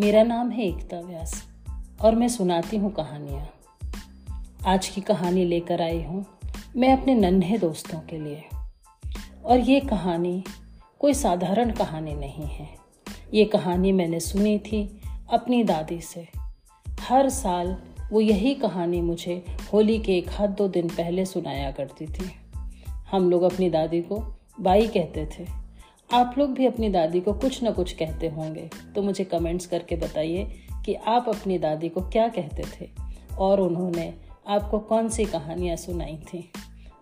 मेरा नाम है एकता व्यास और मैं सुनाती हूँ कहानियाँ। आज की कहानी लेकर आई हूँ मैं अपने नन्हे दोस्तों के लिए। और ये कहानी कोई साधारण कहानी नहीं है। ये कहानी मैंने सुनी थी अपनी दादी से। हर साल वो यही कहानी मुझे होली के एक हाथ दो दिन पहले सुनाया करती थी। हम लोग अपनी दादी को बाई कहते थे। आप लोग भी अपनी दादी को कुछ ना कुछ कहते होंगे। तो मुझे कमेंट्स करके बताइए कि आप अपनी दादी को क्या कहते थे और उन्होंने आपको कौन सी कहानियाँ सुनाई थी।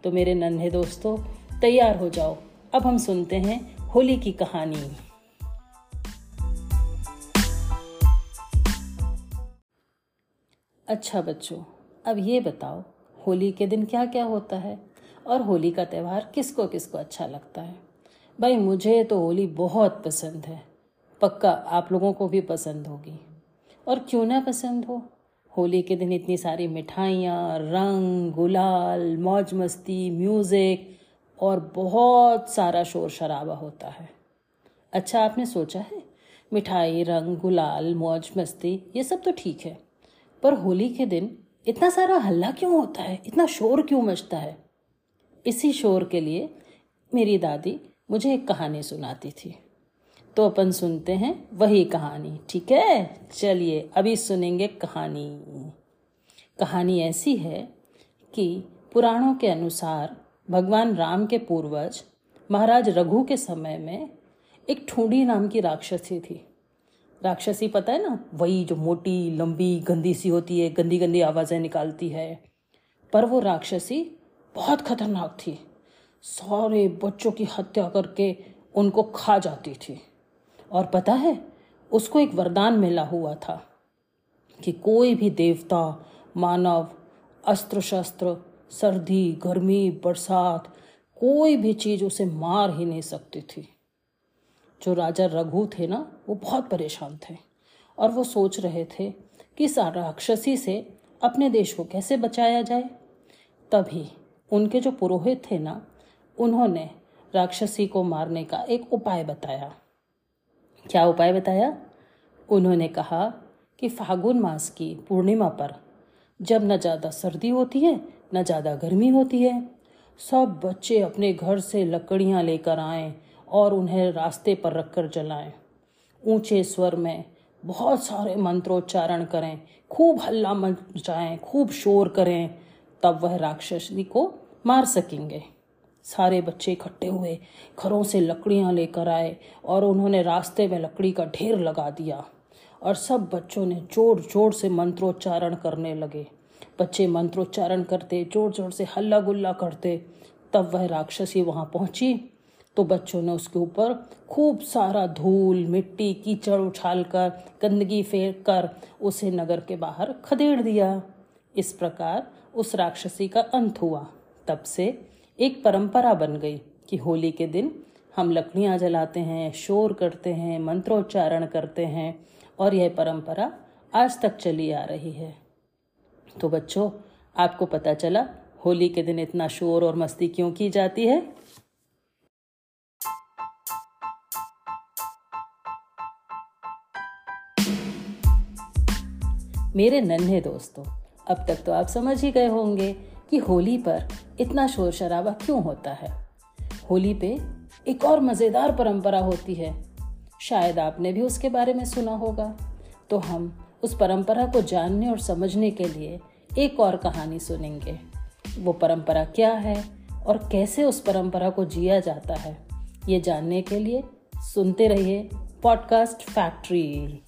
तो मेरे नन्हे दोस्तों, तैयार हो जाओ। अब हम सुनते हैं होली की कहानी। अच्छा बच्चों, अब ये बताओ, होली के दिन क्या क्या होता है और होली का त्यौहार किसको किसको अच्छा लगता है? भाई, मुझे तो होली बहुत पसंद है। पक्का आप लोगों को भी पसंद होगी। और क्यों ना पसंद हो? होली के दिन इतनी सारी मिठाइयाँ, रंग, गुलाल, मौज मस्ती, म्यूज़िक और बहुत सारा शोर शराबा होता है। अच्छा आपने सोचा है? मिठाई, रंग, गुलाल, मौज मस्ती, ये सब तो ठीक है। पर होली के दिन इतना सारा हल्ला क्यों होता है? इतना शोर क्यों मचता है? इसी शोर के लिए मेरी दादी मुझे एक कहानी सुनाती थी। तो अपन सुनते हैं वही कहानी, ठीक है? चलिए, अभी सुनेंगे कहानी। कहानी ऐसी है कि पुराणों के अनुसार भगवान राम के पूर्वज महाराज रघु के समय में एक ठूडी नाम की राक्षसी थी। राक्षसी पता है ना, वही जो मोटी, लंबी, गंदी सी होती है गंदी गंदी आवाज़ें निकालती है। पर वो राक्षसी बहुत खतरनाक थी। सारे बच्चों की हत्या करके उनको खा जाती थी। और पता है, उसको एक वरदान मिला हुआ था कि कोई भी देवता, मानव अस्त्र शस्त्र सर्दी, गर्मी, बरसात, कोई भी चीज़ उसे मार ही नहीं सकती थी। जो राजा रघु थे ना, वो बहुत परेशान थे और वो सोच रहे थे कि इस राक्षसी से अपने देश को कैसे बचाया जाए। तभी उनके जो पुरोहित थे ना उन्होंने राक्षसी को मारने का एक उपाय बताया। क्या उपाय बताया? उन्होंने कहा कि फागुन मास की पूर्णिमा पर जब न ज़्यादा सर्दी होती है, न ज़्यादा गर्मी होती है, सब बच्चे अपने घर से लकड़ियाँ लेकर आएँ और उन्हें रास्ते पर रखकर जलाएँ। ऊँचे स्वर में बहुत सारे मंत्रोच्चारण करें, खूब हल्ला मचाएँ, खूब शोर करें, तब वह राक्षसी को मार सकेंगे। सारे बच्चे इकट्ठे हुए, घरों से लकड़ियाँ लेकर आए और उन्होंने रास्ते में लकड़ी का ढेर लगा दिया और सब बच्चों ने ज़ोर ज़ोर से मंत्रोच्चारण करने लगे। बच्चे मंत्रोच्चारण करते ज़ोर ज़ोर से हल्ला गुल्ला करते, तब वह राक्षसी वहाँ पहुँची। तो बच्चों ने उसके ऊपर खूब सारा धूल, मिट्टी, कीचड़ उछाल कर गंदगी फेंक कर उसे नगर के बाहर खदेड़ दिया। इस प्रकार उस राक्षसी का अंत हुआ। तब से एक परंपरा बन गई कि होली के दिन हम लकड़ियाँ जलाते हैं, शोर करते हैं, मंत्रोच्चारण करते हैं और यह परंपरा आज तक चली आ रही है। तो बच्चों, आपको पता चला होली के दिन इतना शोर और मस्ती क्यों की जाती है? मेरे नन्हे दोस्तों, अब तक तो आप समझ ही गए होंगे कि होली पर इतना शोर शराबा क्यों होता है? होली पे एक और मज़ेदार परंपरा होती है। शायद आपने भी उसके बारे में सुना होगा। तो हम उस परंपरा को जानने और समझने के लिए एक और कहानी सुनेंगे। वो परंपरा क्या है और कैसे उस परंपरा को जिया जाता है, ये जानने के लिए सुनते रहिए पॉडकास्ट फैक्ट्री।